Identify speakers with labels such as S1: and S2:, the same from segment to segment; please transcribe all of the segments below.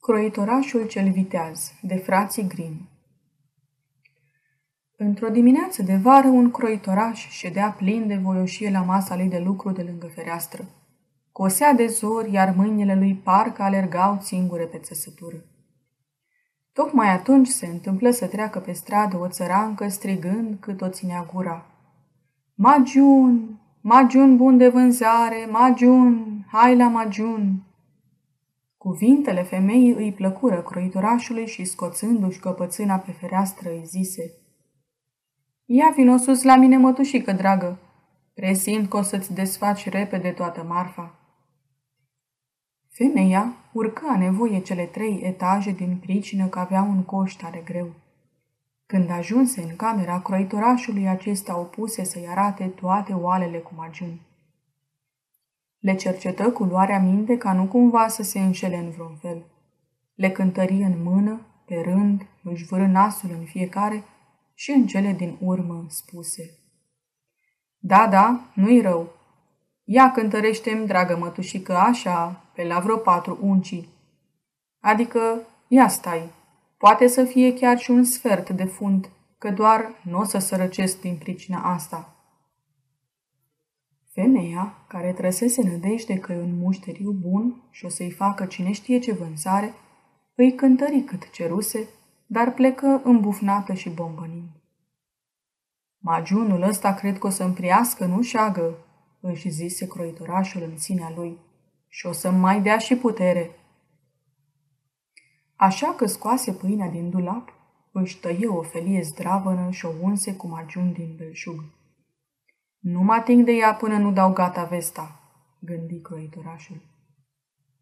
S1: Croitorașul cel viteaz, de frații Grim Într-o dimineață de vară, un croitoraș ședea plin de voioșie la masa lui de lucru de lângă fereastră. Cosea de zor, iar mâinile lui parcă alergau singure pe țăsătură. Tocmai atunci se întâmplă să treacă pe stradă o țărancă strigând cât o ținea gura. Magiun! Magiun bun de vânzare! Magiun! Hai la magiun! Cuvintele femeii îi plăcură croitorașului și scoțându-și căpățâna pe fereastră îi zise Ia vino sus la mine, mătușică dragă, presimt că o să-ți desfaci repede toată marfa. Femeia urcă a nevoie cele trei etaje din pricină că avea un coș tare greu. Când ajunse în camera croitorașului, acesta opuse să-i arate toate oalele cu magiuni. Le cercetă cu luarea minte ca nu cumva să se înșele în vreun fel. Le cântărie în mână, pe rând, își vâră nasul în fiecare și în cele din urmă spuse. Da, da, nu-i rău. Ia cântărește-mi, dragă mătușică, așa, pe la vreo patru unci. Adică, ia stai, poate să fie chiar și un sfert de fund, că doar nu o să sărăcesc din pricina asta. Femeia, care trăsese nădejde că e un mușteriu bun și o să-i facă cine știe ce vânzare, îi cântări cât ceruse, dar plecă îmbufnată și bombănind. Magiunul ăsta cred că o să-mi priască, nu șagă, își zise croitorașul în sinea lui, și o să mai dea și putere. Așa că scoase pâinea din dulap, își tăie o felie zdravănă și o unse cu magiun din belșug. Nu mă ating de ea până nu dau gata vesta, gândi croitorașul.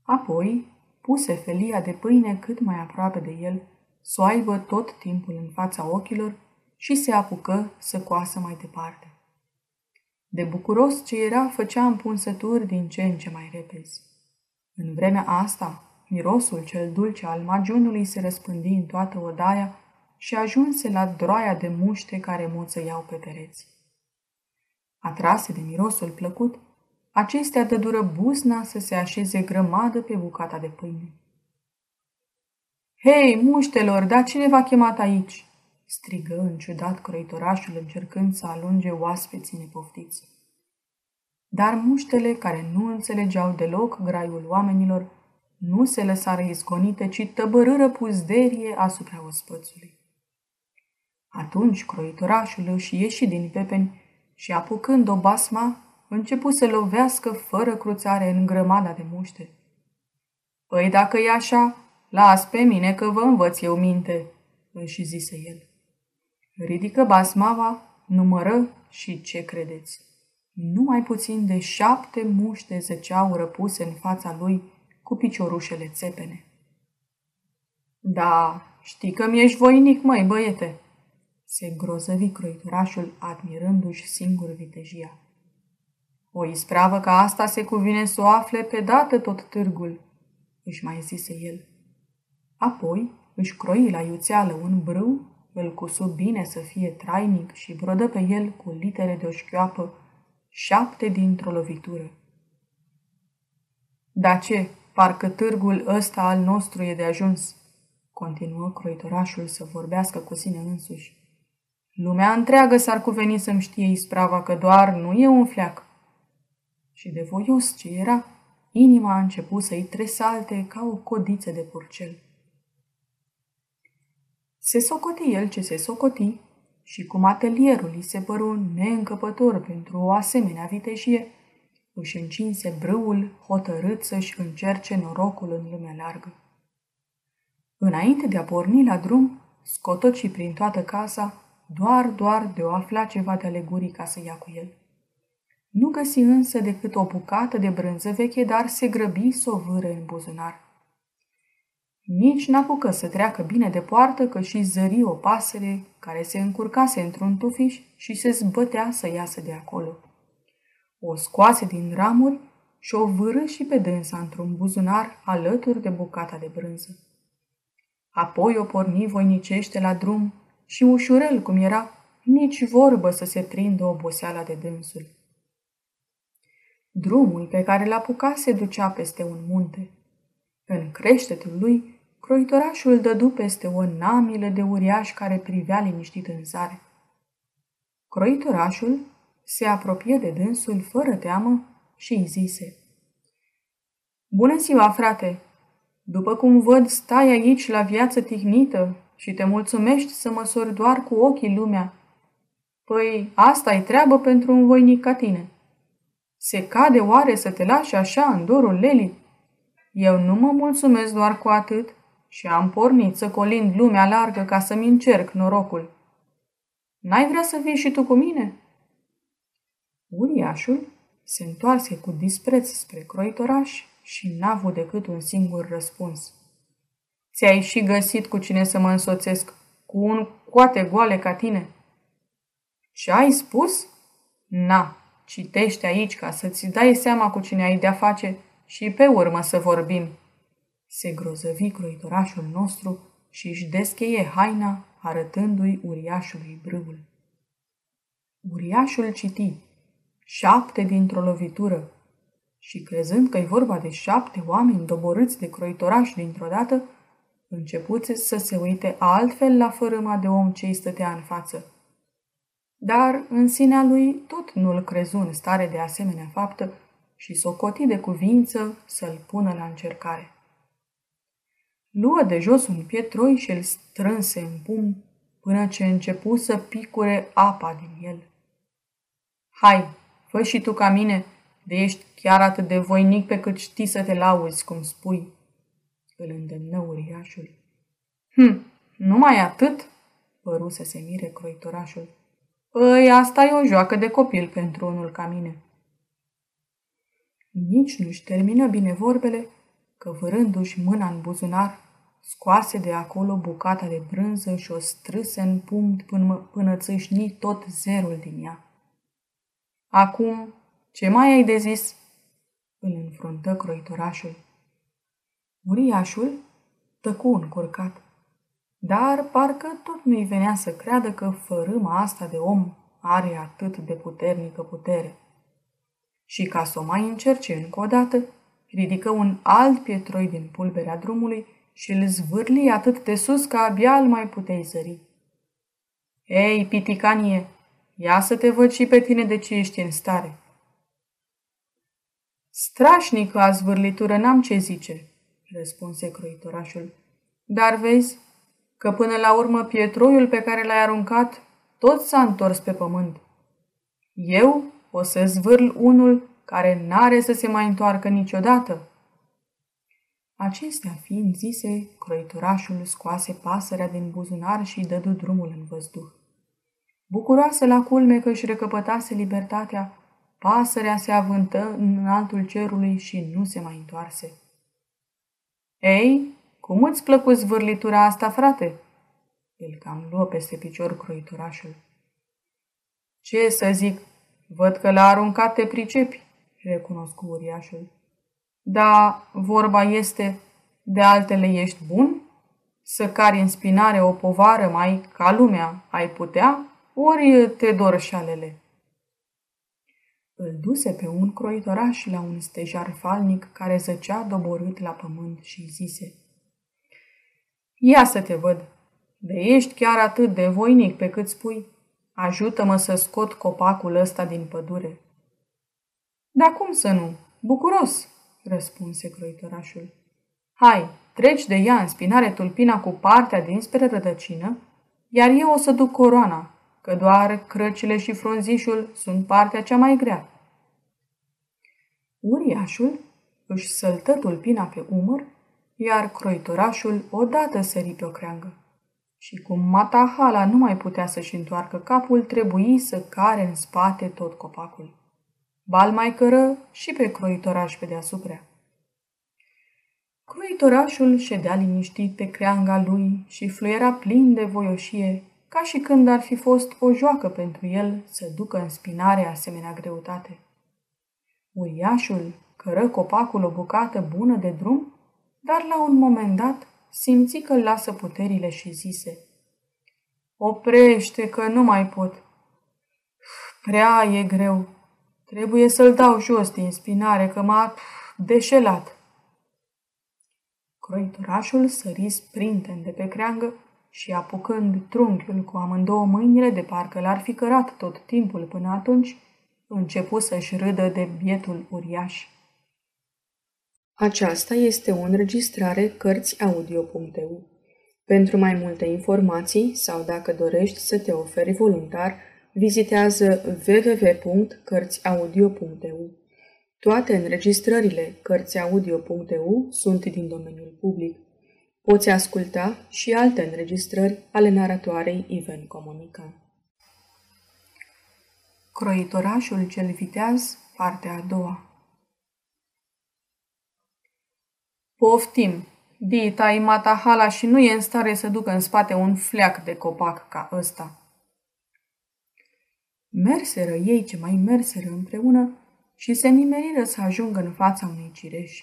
S1: Apoi puse felia de pâine cât mai aproape de el, să o aibă tot timpul în fața ochilor și se apucă să coasă mai departe. De bucuros ce era, făcea împunsături din ce în ce mai repezi. În vremea asta, mirosul cel dulce al magiunului se răspândi în toată odaia și ajunse la droaia de muște care moțăiau pe pereți. Atrase de mirosul plăcut, acestea dădură buzna să se așeze grămadă pe bucata de pâine. Hei, muștelor, dar cine v-a chemat aici?" strigă în ciudat croitorașul încercând să alunge oaspeții nepoftiți. Dar muștele, care nu înțelegeau deloc graiul oamenilor, nu se lăsară izgonite, ci tăbărâră puzderie asupra ospățului. Atunci croitorașul își ieși din pepeni și apucând o basma, începu să lovească fără cruțare în grămada de muște. Păi dacă e așa, las pe mine că vă învăț eu minte, își zise el. Ridică basmava, numără și ce credeți? Numai puțin de șapte muște zăceau răpuse în fața lui cu piciorușele țepene. Da, știi că mi-ești voinic, măi, băiete!" Se grozăvi croitorașul admirându-și singur vitejia. O ispravă ca asta se cuvine să o afle pe dată tot târgul, își mai zise el. Apoi își croi la iuțeală un brâu îl cusu bine să fie trainic și brodă pe el cu litere de o șchioapă șapte dintr-o lovitură. Da ce, parcă târgul ăsta al nostru e de ajuns, continuă croitorașul să vorbească cu sine însuși. Lumea întreagă s-ar cuveni să-mi știe isprava că doar nu e un fleac. Și de voios ce era, inima a început să-i tresalte ca o codiță de porcel. Se socoti el ce se socoti și cum atelierul îi se păru neîncăpător pentru o asemenea vitejie, își încinse brâul hotărât să-și încerce norocul în lumea largă. Înainte de a porni la drum, scotoci prin toată casa, doar, doar de o afla ceva de alegurii ca să ia cu el. Nu găsi însă decât o bucată de brânză veche, dar se grăbi să o vâră în buzunar. Nici n-apucă să treacă bine de poartă că și zări o pasăre care se încurcase într-un tufiș și se zbătea să iasă de acolo. O scoase din ramuri și o vâră și pe dânsa într-un buzunar alături de bucata de brânză. Apoi o porni voinicește la drum și ușurel cum era, nici vorbă să se prindă oboseala de dânsul. Drumul pe care l-apuca se ducea peste un munte. În creștetul lui croitorașul dădu peste o namilă de uriaș care privea liniștit în zare. Croitorașul se apropie de dânsul fără teamă și îi zise Bună ziua, frate! După cum văd, stai aici la viață tihnită și te mulțumești să măsori doar cu ochii lumea. Păi, asta e treabă pentru un voinic ca tine. Se cade oare să te lași așa în dorul lelii? Eu nu mă mulțumesc doar cu atât și am pornit să colind lumea largă ca să-mi încerc norocul. N-ai vrea să vii și tu cu mine?" Uriașul se întoarse cu dispreț spre croitoraș și n-a avut decât un singur răspuns. Ți-ai și găsit cu cine să mă însoțesc, cu un coate goale ca tine. Ce ai spus? Na, citește aici ca să-ți dai seama cu cine ai de-a face și pe urmă să vorbim. Se grozăvi croitorașul nostru și își descheie haina, arătându-i uriașului brâul. Uriașul citi, șapte dintr-o lovitură, și crezând că e vorba de șapte oameni doborâți de croitoraș dintr-o dată, începuse să se uite altfel la fărâma de om ce îi stătea în față. Dar în sinea lui tot nu-l crezu în stare de asemenea faptă și socoti de cuvință să-l pună la încercare. Luă de jos un pietroi și îl strânse în pumn până ce începu să picure apa din el. Hai, fă și tu ca mine, de ești chiar atât de voinic pe cât știi să te lauzi, cum spui, îl îndemnă uriașul. Hm, numai atât? Păru să se mire croitorașul. Păi, asta e o joacă de copil pentru unul ca mine. Nici nu-și termină bine vorbele, că vârându-și mâna în buzunar, scoase de acolo bucata de brânză și o strâse în punct până, până țâșni tot zerul din ea. Acum, ce mai ai de zis? Îl înfruntă croitorașul. Uriașul tăcu încurcat, dar parcă tot nu-i venea să creadă că fărâma asta de om are atât de puternică putere. Și ca să o mai încerce încă o dată, ridică un alt pietroi din pulberea drumului și îl zvârli atât de sus că abia îl mai puteai zări. Ei, piticanie, ia să te văd și pe tine de ce ești în stare. Strașnică a zvârlitură, n-am ce zice, răspunse croitorașul. Dar vezi că până la urmă pietroiul pe care l-ai aruncat tot s-a întors pe pământ. Eu o să zvârl unul care n-are să se mai întoarcă niciodată. Acestea fiind zise, croitorașul scoase pasărea din buzunar și dădu drumul în văzduh. Bucuroasă la culme că își recăpătase libertatea, pasărea se avântă în altul cerului și nu se mai întoarse. Ei, cum îți plăcu zvârlitura asta, frate?" El cam luă peste picior croitorașul. Ce să zic, văd că l-a aruncat te pricepi, recunoscu uriașul. Da, vorba este, de altele ești bun? Să cari în spinare o povară mai ca lumea, ai putea? Ori te dor șalele? Îl duse pe un croitoraș la un stejar falnic care zăcea doborât la pământ și zise Ia să te văd, de ești chiar atât de voinic pe cât spui, ajută-mă să scot copacul ăsta din pădure. Da cum să nu? Bucuros, răspunse croitorașul. Hai, treci de ea în spinare tulpina cu partea dinspre rădăcină, iar eu o să duc coroana, că doar crăcile și frunzișul sunt partea cea mai grea. Uriașul își săltă tulpina pe umăr, iar croitorașul odată sări pe o creangă. Și cum Matahala nu mai putea să-și întoarcă capul, trebuie să care în spate tot copacul. Bal mai cără și pe croitoraș pe deasupra. Croitorașul ședea liniștit pe creanga lui și fluiera plin de voioșie, ca și când ar fi fost o joacă pentru el să ducă în spinare asemenea greutate. Uriașul cără copacul o bucată bună de drum, dar la un moment dat simți că lasă puterile și zise Oprește că nu mai pot. Prea e greu. Trebuie să-l dau jos din spinare că m-a deșelat. Croitorașul sări sprinten de pe creangă și apucând trunchiul cu amândouă mâinile de parcă l-ar fi cărat tot timpul până atunci, începu să-și râdă de bietul uriaș. Aceasta este o înregistrare Cărțiaudio.eu. Pentru mai multe informații sau dacă dorești să te oferi voluntar, vizitează www.cărțiaudio.eu. Toate înregistrările Cărțiaudio.eu sunt din domeniul public. Poți asculta și alte înregistrări ale naratoarei Iven Comunica. Croitorașul cel viteaz, partea a doua Poftim! Dita i matahala și nu e în stare să ducă în spate un fleac de copac ca ăsta. Merseră ei ce mai merseră împreună și se nimeriră să ajungă în fața unei cireși.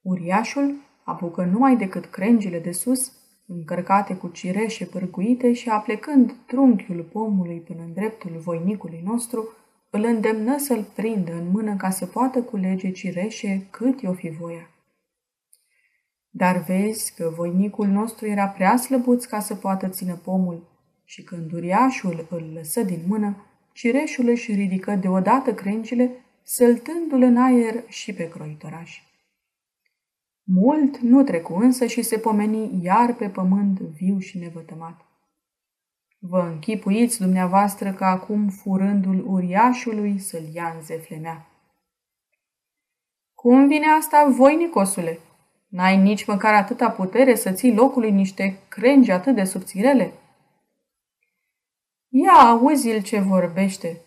S1: Uriașul apucă numai decât crengile de sus, încărcate cu cireșe pârguite și aplecând trunchiul pomului până în dreptul voinicului nostru, îl îndemnă să-l prindă în mână ca să poată culege cireșe cât i-o fi voia. Dar vezi că voinicul nostru era prea slăbuț ca să poată ține pomul și când uriașul îl lăsă din mână, cireșul își ridică deodată crengile, săltându-l în aer și pe croitoraș. Mult nu trecu însă și se pomeni iar pe pământ viu și nevătămat. Vă închipuiți dumneavoastră că acum furândul uriașului să-l ia în zeflemea. Cum vine asta, voi, Nicosule?" N-ai nici măcar atâta putere să ții locului niște crengi atât de subțirele? Ia auzi-l ce vorbește.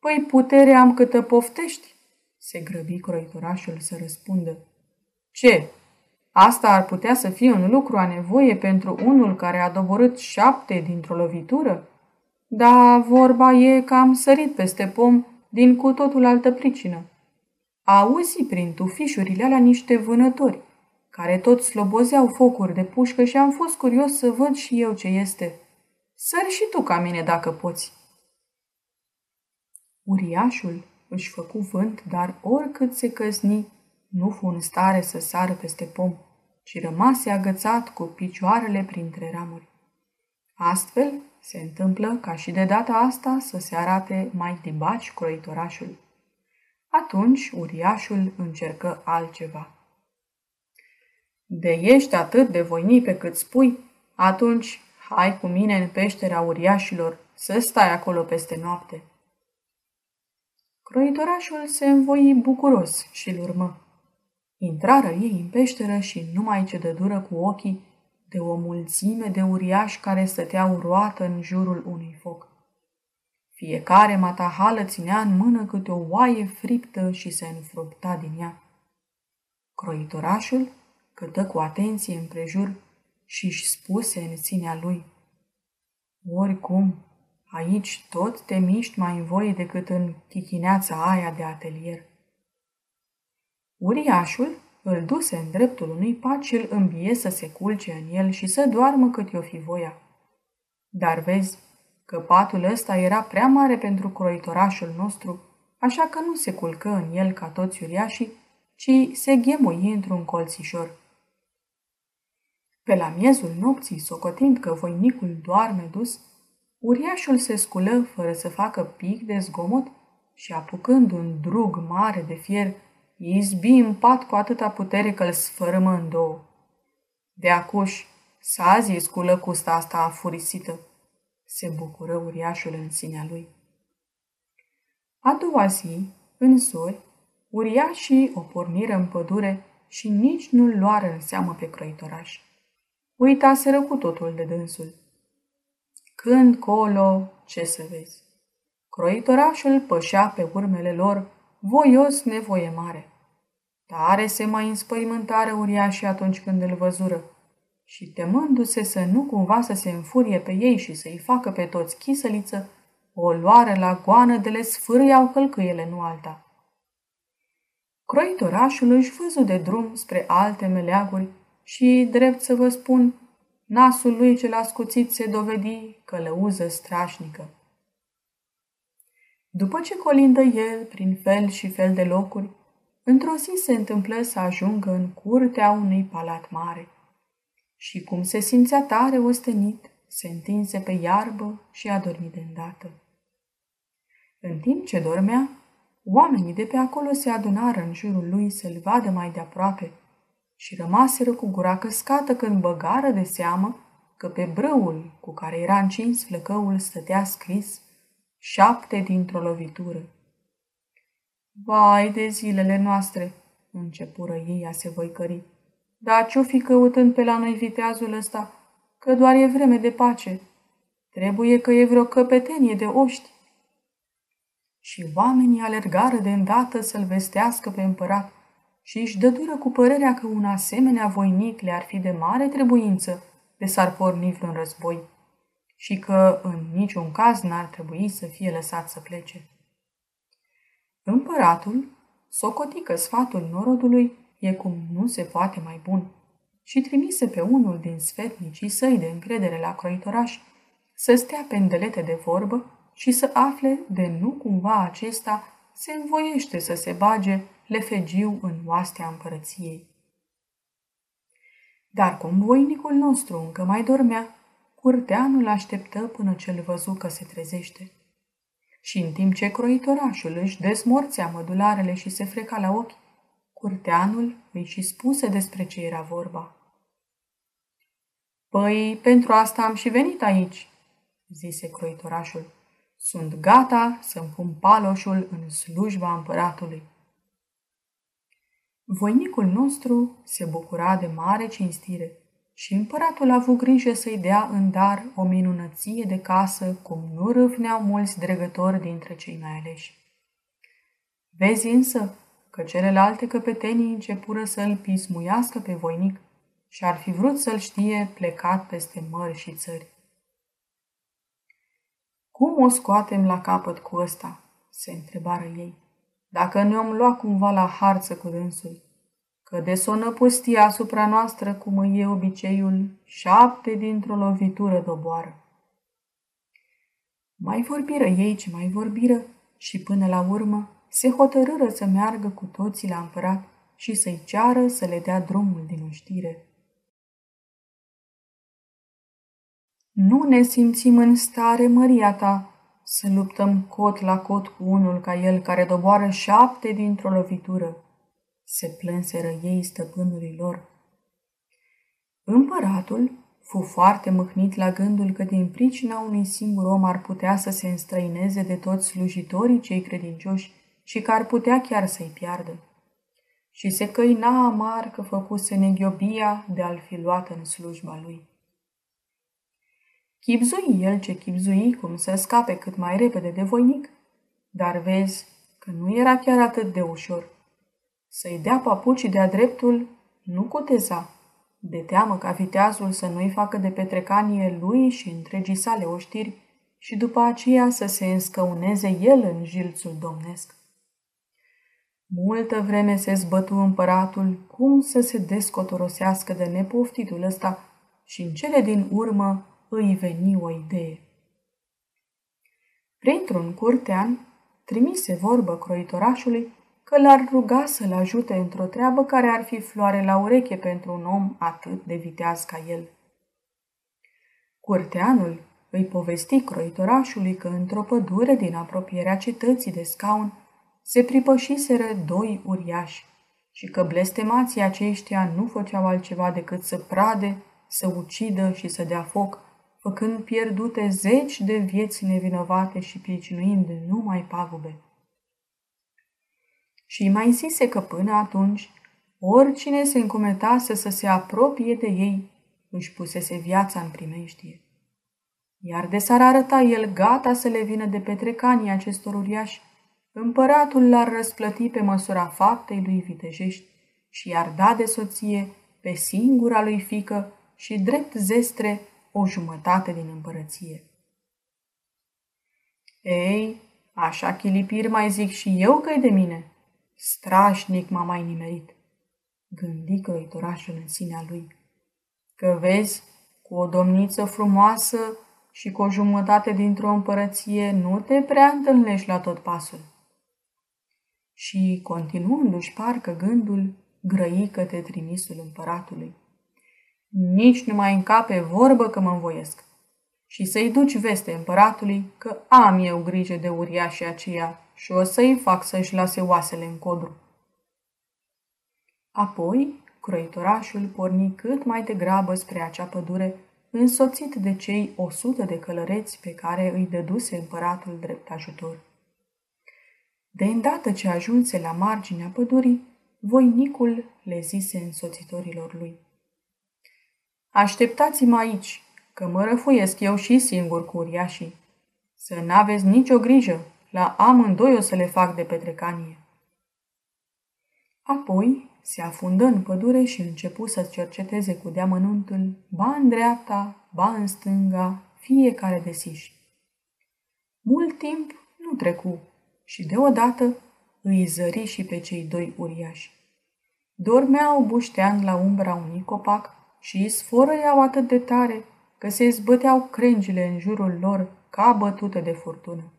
S1: Păi putere am câtă poftești, se grăbi croitorașul să răspundă. Ce? Asta ar putea să fie un lucru a nevoie pentru unul care a doborât șapte dintr-o lovitură? Da, vorba e că am sărit peste pom din cu totul altă pricină. Auzi prin tufișurile alea niște vânători – care tot slobozeau focuri de pușcă și am fost curios să văd și eu ce este. Sări și tu ca mine dacă poți. Uriașul își făcu vânt, dar oricât se căzni, nu fu în stare să sară peste pom, ci rămase agățat cu picioarele printre ramuri. Astfel, se întâmplă ca și de data asta să se arate mai dibaci croitorașul. Atunci, uriașul încercă altceva. De ești atât de voinic pe cât spui, atunci hai cu mine în peștera uriașilor să stai acolo peste noapte. Croitorașul se învoi bucuros și îl urmă. Intrară ei în peșteră și numai ce dură cu ochii de o mulțime de uriași care stăteau roată în jurul unui foc. Fiecare matahală ținea în mână câte o oaie friptă și se înfrupta din ea. Croitorașul cătă cu atenție împrejur și își spuse în sinea lui, Oricum, aici tot te miști mai în voie decât în chichineața aia de atelier. Uriașul îl duse în dreptul unui pat și îl îmbie să se culce în el și să doarmă cât i-o fi voia. Dar vezi că patul ăsta era prea mare pentru croitorașul nostru, așa că nu se culcă în el ca toți uriașii, ci se ghemui într-un colțișor. Pe la miezul nopții, socotind că voinicul doarme dus, uriașul se sculă fără să facă pic de zgomot și apucând un drug mare de fier, izbi în pat cu atâta putere că îl sfărâmă în două. De acuș, Sazi sculă custa asta afurisită. Se bucură uriașul în sinea lui. A doua zi, în sori, uriașii o porniră în pădure și nici nu-l luară în seamă pe croitoraș uitaseră cu totul de dânsul. Când colo, ce să vezi? Croitorașul pășea pe urmele lor, voios nevoie mare. Tare se mai înspăimântară uriașii atunci când îl văzură și temându-se să nu cumva să se înfurie pe ei și să-i facă pe toți chisăliță, o luare la goană de le sfârâiau călcâiele, nu alta. Croitorașul își văzu de drum spre alte meleaguri și, drept să vă spun, nasul lui cel ascuțit se dovedi călăuză strașnică. După ce colindă el prin fel și fel de locuri, într-o zi se întâmplă să ajungă în curtea unui palat mare. Și cum se simțea tare ostenit, se întinse pe iarbă și a dormit de îndată. În timp ce dormea, oamenii de pe acolo se adunară în jurul lui să-l vadă mai de aproape și rămaseră cu gura căscată când băgară de seamă că pe brăul cu care era încins flăcăul stătea scris șapte dintr-o lovitură. Vai de zilele noastre, începură ei a se văicări. Dar ce-o fi căutând pe la noi viteazul ăsta? Că doar e vreme de pace. Trebuie că e vreo căpetenie de oști. Și oamenii alergară de îndată să-l vestească pe împărat și își dădură cu părerea că un asemenea voinic le-ar fi de mare trebuință de s-ar porni vreun război și că în niciun caz n-ar trebui să fie lăsat să plece. Împăratul socotică sfatul norodului e cum nu se poate mai bun și trimise pe unul din sfetnicii săi de încredere la croitoraș să stea pendelete de vorbă și să afle de nu cumva acesta se învoiește să se bage lefegiu în oastea împărăției. Dar cum voinicul nostru încă mai dormea, curteanul așteptă până ce îl văzu că se trezește. Și în timp ce croitorașul își desmorțea mădularele și se freca la ochi, curteanul îi și spuse despre ce era vorba. Păi, pentru asta am și venit aici, zise croitorașul. Sunt gata să-mi pun paloșul în slujba împăratului. Voinicul nostru se bucura de mare cinstire și împăratul a avut grijă să-i dea în dar o minunăție de casă, cum nu râvneau mulți dregători dintre cei mai aleși. Vezi însă că celelalte căpetenii începură să îl pismuiască pe voinic și ar fi vrut să-l știe plecat peste mări și țări. Cum o scoatem la capăt cu ăsta?" se întrebară ei. Dacă ne-om lua cumva la harță cu dânsul, că de sonă pustia asupra noastră, cum îi e obiceiul, șapte dintr-o lovitură doboară. Mai vorbiră ei ce mai vorbiră și până la urmă se hotărâră să meargă cu toții la împărat și să-i ceară să le dea drumul din oștire. Nu ne simțim în stare, măria ta, să luptăm cot la cot cu unul ca el care doboară șapte dintr-o lovitură, se plânseră ei stăpânului lor. Împăratul fu foarte mâhnit la gândul că din pricina unui singur om ar putea să se înstrăineze de toți slujitorii cei credincioși și că ar putea chiar să-i piardă. Și se căina amar că făcuse neghiobia de a-l fi luat în slujba lui. Chipzui el ce chipzui cum să scape cât mai repede de voinic, dar vezi că nu era chiar atât de ușor. Să-i dea papucii de-a dreptul nu cuteza, de teamă ca viteazul să nu-i facă de petrecanie lui și întregii sale oștiri și după aceea să se înscăuneze el în jilțul domnesc. Multă vreme se zbătu împăratul cum să se descotorosească de nepoftitul ăsta și în cele din urmă îi veni o idee. Printr-un curtean, trimise vorbă croitorașului că l-ar ruga să-l ajute într-o treabă care ar fi floare la ureche pentru un om atât de viteaz ca el. Curteanul îi povesti croitorașului că într-o pădure din apropierea cetății de scaun se pripășiseră doi uriași și că blestemații aceștia nu făceau altceva decât să prade, să ucidă și să dea foc, făcând pierdute zeci de vieți nevinovate și pricinuind numai pagube. Și mai zise că până atunci, oricine se încumetase să se apropie de ei, își pusese viața în primeștie. Iar de s-ar arăta el gata să le vină de petrecanii acestor uriași, împăratul l-ar răsplăti pe măsura faptei lui vitejești și i-ar da de soție pe singura lui fică și drept zestre o jumătate din împărăție. Ei, așa chilipiri mai zic și eu că de mine. Strașnic m-a mai nimerit, gândi căitorașul în sinea lui. Că vezi, cu o domniță frumoasă și cu o jumătate dintr-o împărăție nu te prea întâlnești la tot pasul. și, continuându-și parcă gândul, grăi către trimisul împăratului. Nici nu mai încape vorbă că mă învoiesc. Și să-i duci veste împăratului că am eu grijă de uriașii aceia și o să-i fac să-și lase oasele în codru. Apoi, croitorașul porni cât mai degrabă spre acea pădure, însoțit de cei o sută de călăreți pe care îi dăduse împăratul drept ajutor. De îndată ce ajunse la marginea pădurii, voinicul le zise însoțitorilor lui. Așteptați-mă aici, că mă răfuiesc eu și singur cu uriașii. Să n-aveți nicio grijă, la amândoi o să le fac de petrecanie. Apoi se afundă în pădure și începu să cerceteze cu deamănuntul, ba în dreapta, ba în stânga, fiecare de siși. Mult timp nu trecu și deodată îi zări și pe cei doi uriași. Dormeau buștean la umbra unui copac și sfărăiau atât de tare că se zbăteau crengile în jurul lor ca bătute de furtună.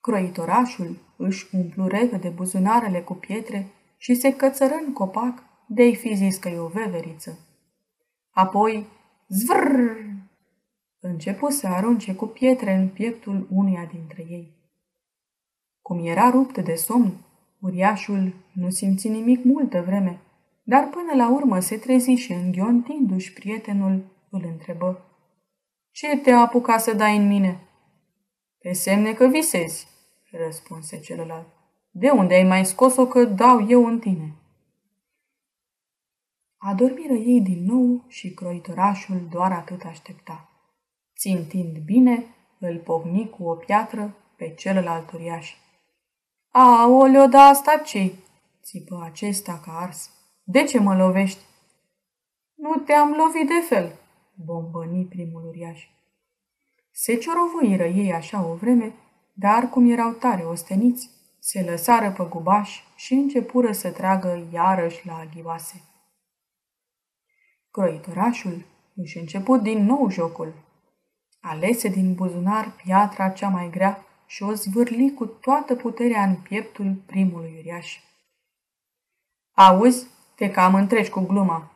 S1: Croitorașul își umplu repede buzunarele cu pietre și se cățără în copac de-ai fi zis că e o veveriță. Apoi, zvrr, începu să arunce cu pietre în pieptul unuia dintre ei. Cum era rupt de somn, uriașul nu simți nimic multă vreme, dar până la urmă se trezi și înghiontindu-și prietenul, îl întrebă. Ce te-a apucat să dai în mine? Pe semne că visezi, răspunse celălalt. De unde ai mai scos-o că dau eu în tine? Adormiră ei din nou și croitorașul doar atât aștepta. Țintind bine, îl povni cu o piatră pe celălalt uriaș. Aoleo, da asta ce țipă acesta ca ars. De ce mă lovești? Nu te-am lovit de fel, bombăni primul uriaș. Se ciorovăiră ei așa o vreme, dar cum erau tare osteniți, se lăsară pe gubaș și începură să tragă iarăși la aghioase. Croitorașul își început din nou jocul. Alese din buzunar piatra cea mai grea și o zvârli cu toată puterea în pieptul primului uriaș. Auzi, te cam întreci cu gluma,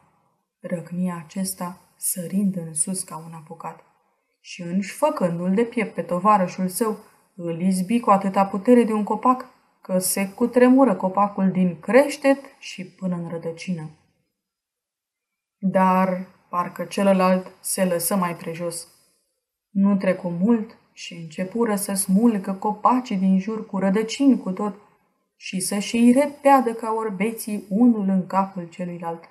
S1: răcnia acesta, sărind în sus ca un apucat. Și înșfăcându-l de piept pe tovarășul său, îl izbi cu atâta putere de un copac, că se cutremură copacul din creștet și până în rădăcină. Dar parcă celălalt se lăsă mai prejos. Nu trecu mult și începură să smulgă copacii din jur cu rădăcini cu tot și să și repeadă ca orbeții unul în capul celuilalt,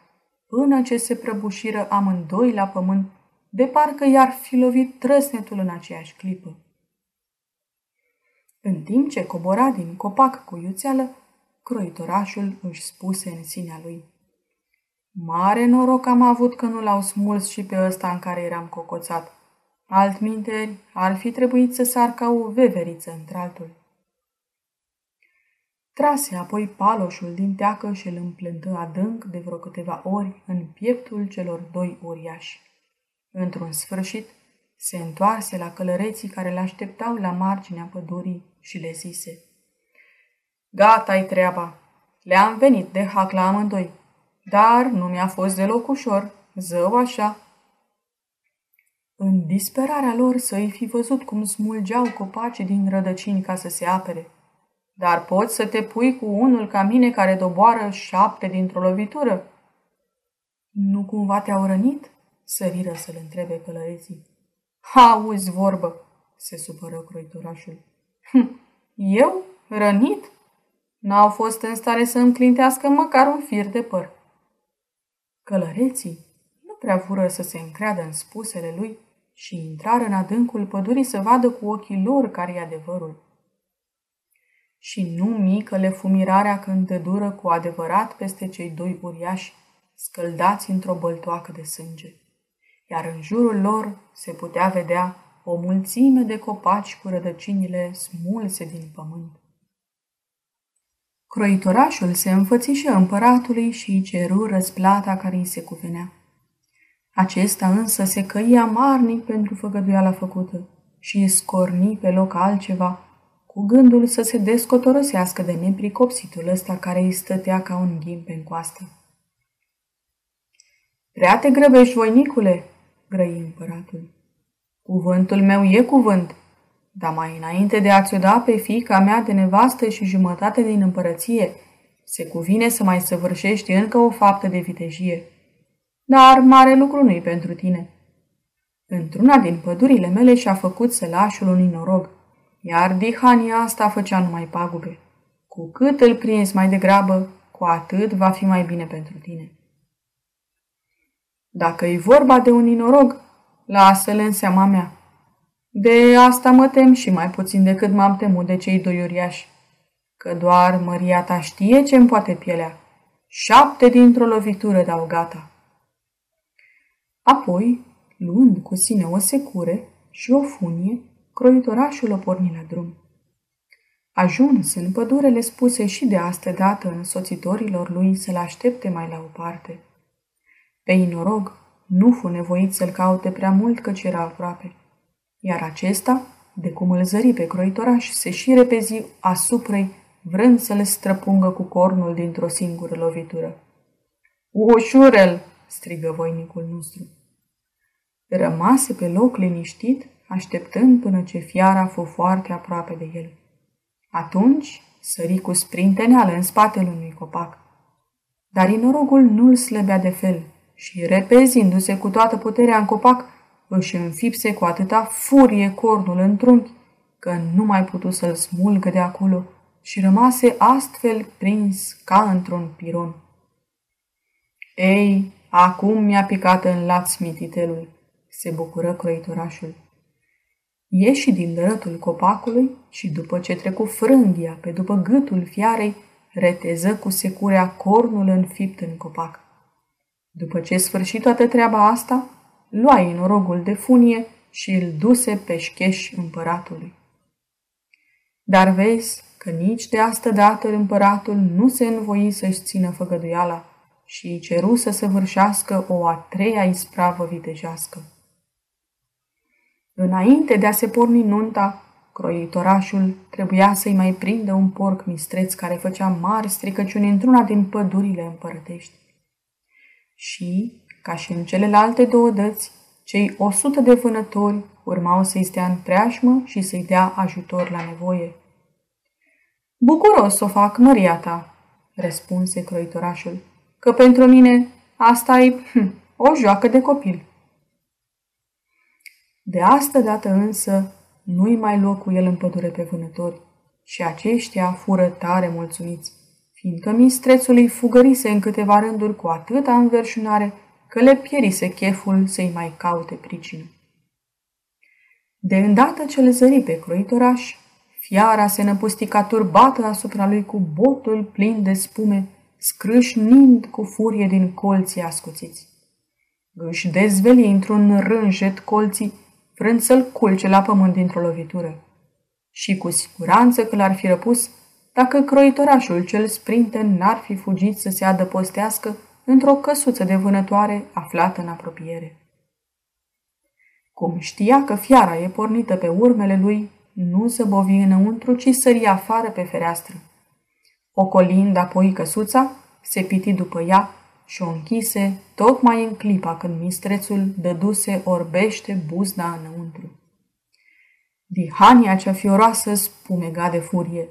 S1: până ce se prăbușiră amândoi la pământ, de parcă i-ar fi lovit trăsnetul în aceeași clipă. În timp ce cobora din copac cu iuțeală, croitorașul își spuse în sinea lui. Mare noroc am avut că nu l-au smuls și pe ăsta în care eram cocoțat. Altminteri, ar fi trebuit să sar ca o veveriță într-altul. Trase apoi paloșul din teacă și îl împlântă adânc de vreo câteva ori în pieptul celor doi uriași. Într-un sfârșit, se întoarse la călăreții care le așteptau la marginea pădurii și le zise Gata-i treaba! Le-am venit de hac la amândoi, dar nu mi-a fost deloc ușor, zău așa. În disperarea lor să-i fi văzut cum smulgeau copacii din rădăcini ca să se apere. Dar poți să te pui cu unul ca mine care doboară șapte dintr-o lovitură? Nu cumva te-au rănit? Săriră să-l întrebe călăreții. Auzi vorbă, se supără croitorașul. Hm, eu? Rănit? N-au fost în stare să îmi clintească măcar un fir de păr. Călăreții nu prea fură să se încreadă în spusele lui și intrară în adâncul pădurii să vadă cu ochii lor care e adevărul. Și nu mică le fumirarea când dură cu adevărat peste cei doi uriași, scăldați într-o băltoacă de sânge iar în jurul lor se putea vedea o mulțime de copaci cu rădăcinile smulse din pământ. Croitorașul se înfățișă împăratului și îi ceru răsplata care îi se cuvenea. Acesta însă se căia marnic pentru făgăduiala făcută și îi scorni pe loc altceva, cu gândul să se descotorosească de nepricopsitul ăsta care îi stătea ca un ghim pe coastă. Prea te grăbești, voinicule, grăi împăratul. Cuvântul meu e cuvânt, dar mai înainte de a-ți da pe fica mea de nevastă și jumătate din împărăție, se cuvine să mai săvârșești încă o faptă de vitejie. Dar mare lucru nu-i pentru tine. Într-una din pădurile mele și-a făcut sălașul unui norog, iar dihania asta făcea numai pagube. Cu cât îl prins mai degrabă, cu atât va fi mai bine pentru tine. Dacă e vorba de un inorog, lasă-l în seama mea. De asta mă tem și mai puțin decât m-am temut de cei doi uriași, că doar măria ta știe ce-mi poate pielea. Șapte dintr-o lovitură dau gata. Apoi, luând cu sine o secure și o funie, croitorașul o porni la drum. Ajuns în pădurele spuse și de astă dată însoțitorilor lui să-l aștepte mai la o parte. Pe inorog nu fu nevoit să-l caute prea mult căci era aproape, iar acesta, de cum îl zări pe croitoraș, se și repezi asupra vrând să le străpungă cu cornul dintr-o singură lovitură. Ușurel!" strigă voinicul nostru. Rămase pe loc liniștit, așteptând până ce fiara fu foarte aproape de el. Atunci sări cu sprinteneală în spatele unui copac. Dar inorogul nu-l slăbea de fel și, repezindu-se cu toată puterea în copac, își înfipse cu atâta furie cornul în trunchi, că nu mai putu să-l smulgă de acolo și rămase astfel prins ca într-un piron. Ei, acum mi-a picat în laț mititelul, se bucură croitorașul. Ieși din dărătul copacului și după ce trecu frânghia pe după gâtul fiarei, reteză cu securea cornul înfipt în copac. După ce sfârși toată treaba asta, lua norogul de funie și îl duse pe șcheș împăratului. Dar vezi că nici de astă dată împăratul nu se învoi să-și țină făgăduiala și îi ceru să săvârșească o a treia ispravă vitejească. Înainte de a se porni nunta, croitorașul trebuia să-i mai prindă un porc mistreț care făcea mari stricăciuni într-una din pădurile împărătești. Și, ca și în celelalte două dăți, cei o sută de vânători urmau să-i stea în preajmă și să-i dea ajutor la nevoie. Bucuros să o fac, măria ta, răspunse croitorașul, că pentru mine asta e hm, o joacă de copil. De asta dată însă nu-i mai loc cu el în pădure pe vânători și aceștia fură tare mulțumiți, fiindcă mistrețul îi fugărise în câteva rânduri cu atâta înverșunare că le pierise cheful să-i mai caute pricină. De îndată ce le zări pe croitoraș, fiara se năpustica turbată asupra lui cu botul plin de spume, scrâșnind cu furie din colții ascuțiți. Își dezveli într-un rânjet colții vrând să-l culce la pământ dintr-o lovitură. Și cu siguranță că l-ar fi răpus dacă croitorașul cel sprinten n-ar fi fugit să se adăpostească într-o căsuță de vânătoare aflată în apropiere. Cum știa că fiara e pornită pe urmele lui, nu se bovi înăuntru, ci sări afară pe fereastră. Ocolind apoi căsuța, se piti după ea și o închise tocmai în clipa când mistrețul dăduse orbește buzna înăuntru. Dihania cea fioroasă spumega de furie,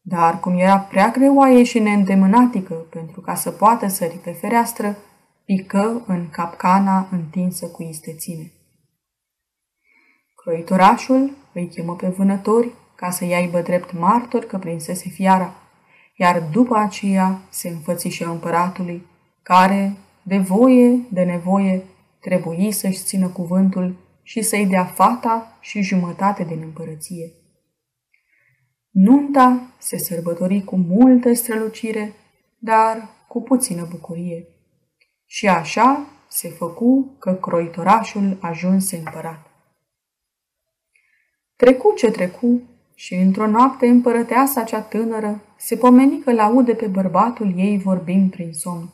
S1: dar cum era prea greoaie și neîndemânatică pentru ca să poată sări pe fereastră, pică în capcana întinsă cu istețime. Croitorașul îi chemă pe vânători ca să i aibă drept martor că prinsese fiara, iar după aceea se înfățișă împăratului care, de voie, de nevoie, trebuie să-și țină cuvântul și să-i dea fata și jumătate din împărăție. Nunta se sărbători cu multă strălucire, dar cu puțină bucurie. Și așa se făcu că croitorașul ajunse împărat. Trecu ce trecu și într-o noapte împărăteasa cea tânără se pomeni că l-aude pe bărbatul ei vorbind prin somn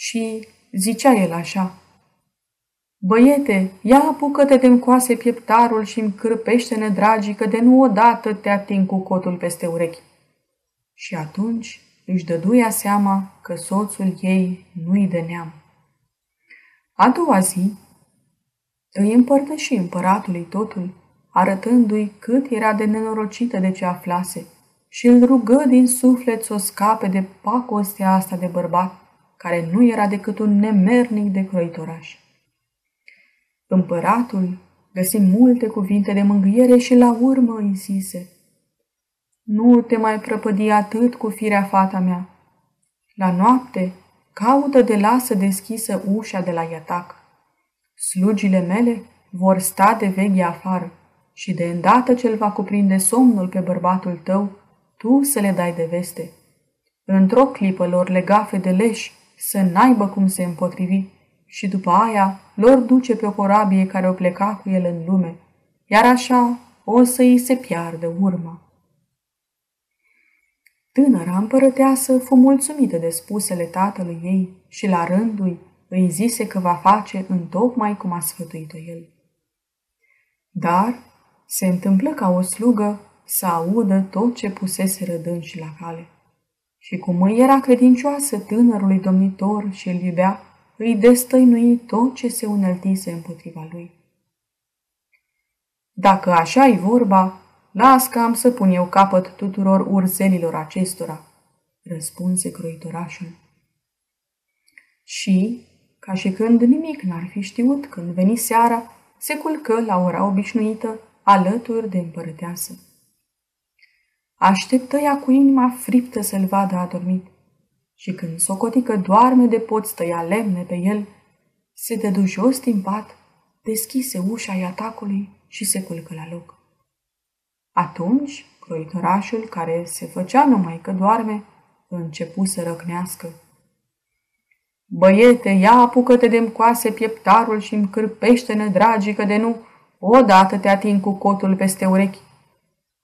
S1: și zicea el așa, Băiete, ia apucă-te de încoase pieptarul și îmi cârpește-ne, dragii, că de nu odată te ating cu cotul peste urechi. Și atunci își dăduia seama că soțul ei nu-i de neam. A doua zi îi împărtăși împăratului totul, arătându-i cât era de nenorocită de ce aflase și îl rugă din suflet să o scape de pacostea asta de bărbat, care nu era decât un nemernic de croitoraș. Împăratul găsi multe cuvinte de mângâiere și la urmă îi zise, Nu te mai prăpădi atât cu firea fata mea. La noapte caută de lasă deschisă ușa de la iatac. Slugile mele vor sta de veghe afară și de îndată ce-l va cuprinde somnul pe bărbatul tău, tu să le dai de veste. Într-o clipă lor legafe de leși să n-aibă cum se împotrivi și după aia lor duce pe o corabie care o pleca cu el în lume, iar așa o să îi se piardă urma. Tânăra împărăteasă fu mulțumită de spusele tatălui ei și la rândul îi zise că va face în tocmai cum a sfătuit-o el. Dar se întâmplă ca o slugă să audă tot ce pusese rădânși la cale. Și cum îi era credincioasă tânărului domnitor și îl iubea, îi destăinui tot ce se uneltise împotriva lui. Dacă așa e vorba, las că am să pun eu capăt tuturor urzelilor acestora, răspunse croitorașul. Și, ca și când nimic n-ar fi știut când veni seara, se culcă la ora obișnuită alături de împărăteasă. Așteptă ea cu inima friptă să-l vadă adormit și când socoti că doarme de pot stăia lemne pe el, se dădu jos din pat, deschise ușa atacului și se culcă la loc. Atunci, croitorașul, care se făcea numai că doarme, începu să răcnească. Băiete, ia apucă-te de-mi coase pieptarul și îmi cârpește-ne, dragii, că de nu, odată te ating cu cotul peste urechi.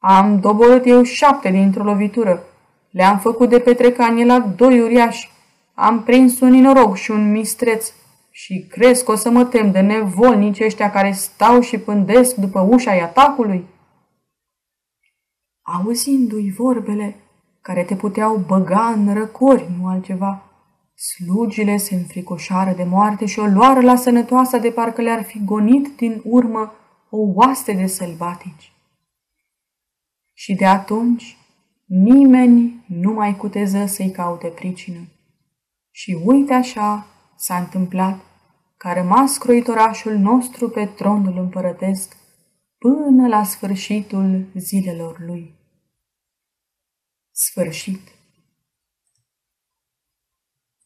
S1: Am doborât eu șapte dintr-o lovitură. Le-am făcut de petrecanie la doi uriași. Am prins un inorog și un mistreț. Și crezi că o să mă tem de nevolnici ăștia care stau și pândesc după ușa atacului? Auzindu-i vorbele care te puteau băga în răcori, nu altceva, slugile se înfricoșară de moarte și o luară la sănătoasa de parcă le-ar fi gonit din urmă o oaste de sălbatici. Și de atunci nimeni nu mai cuteză să-i caute pricină. Și uite așa s-a întâmplat că a rămas croitorașul nostru pe tronul împărătesc până la sfârșitul zilelor lui. Sfârșit.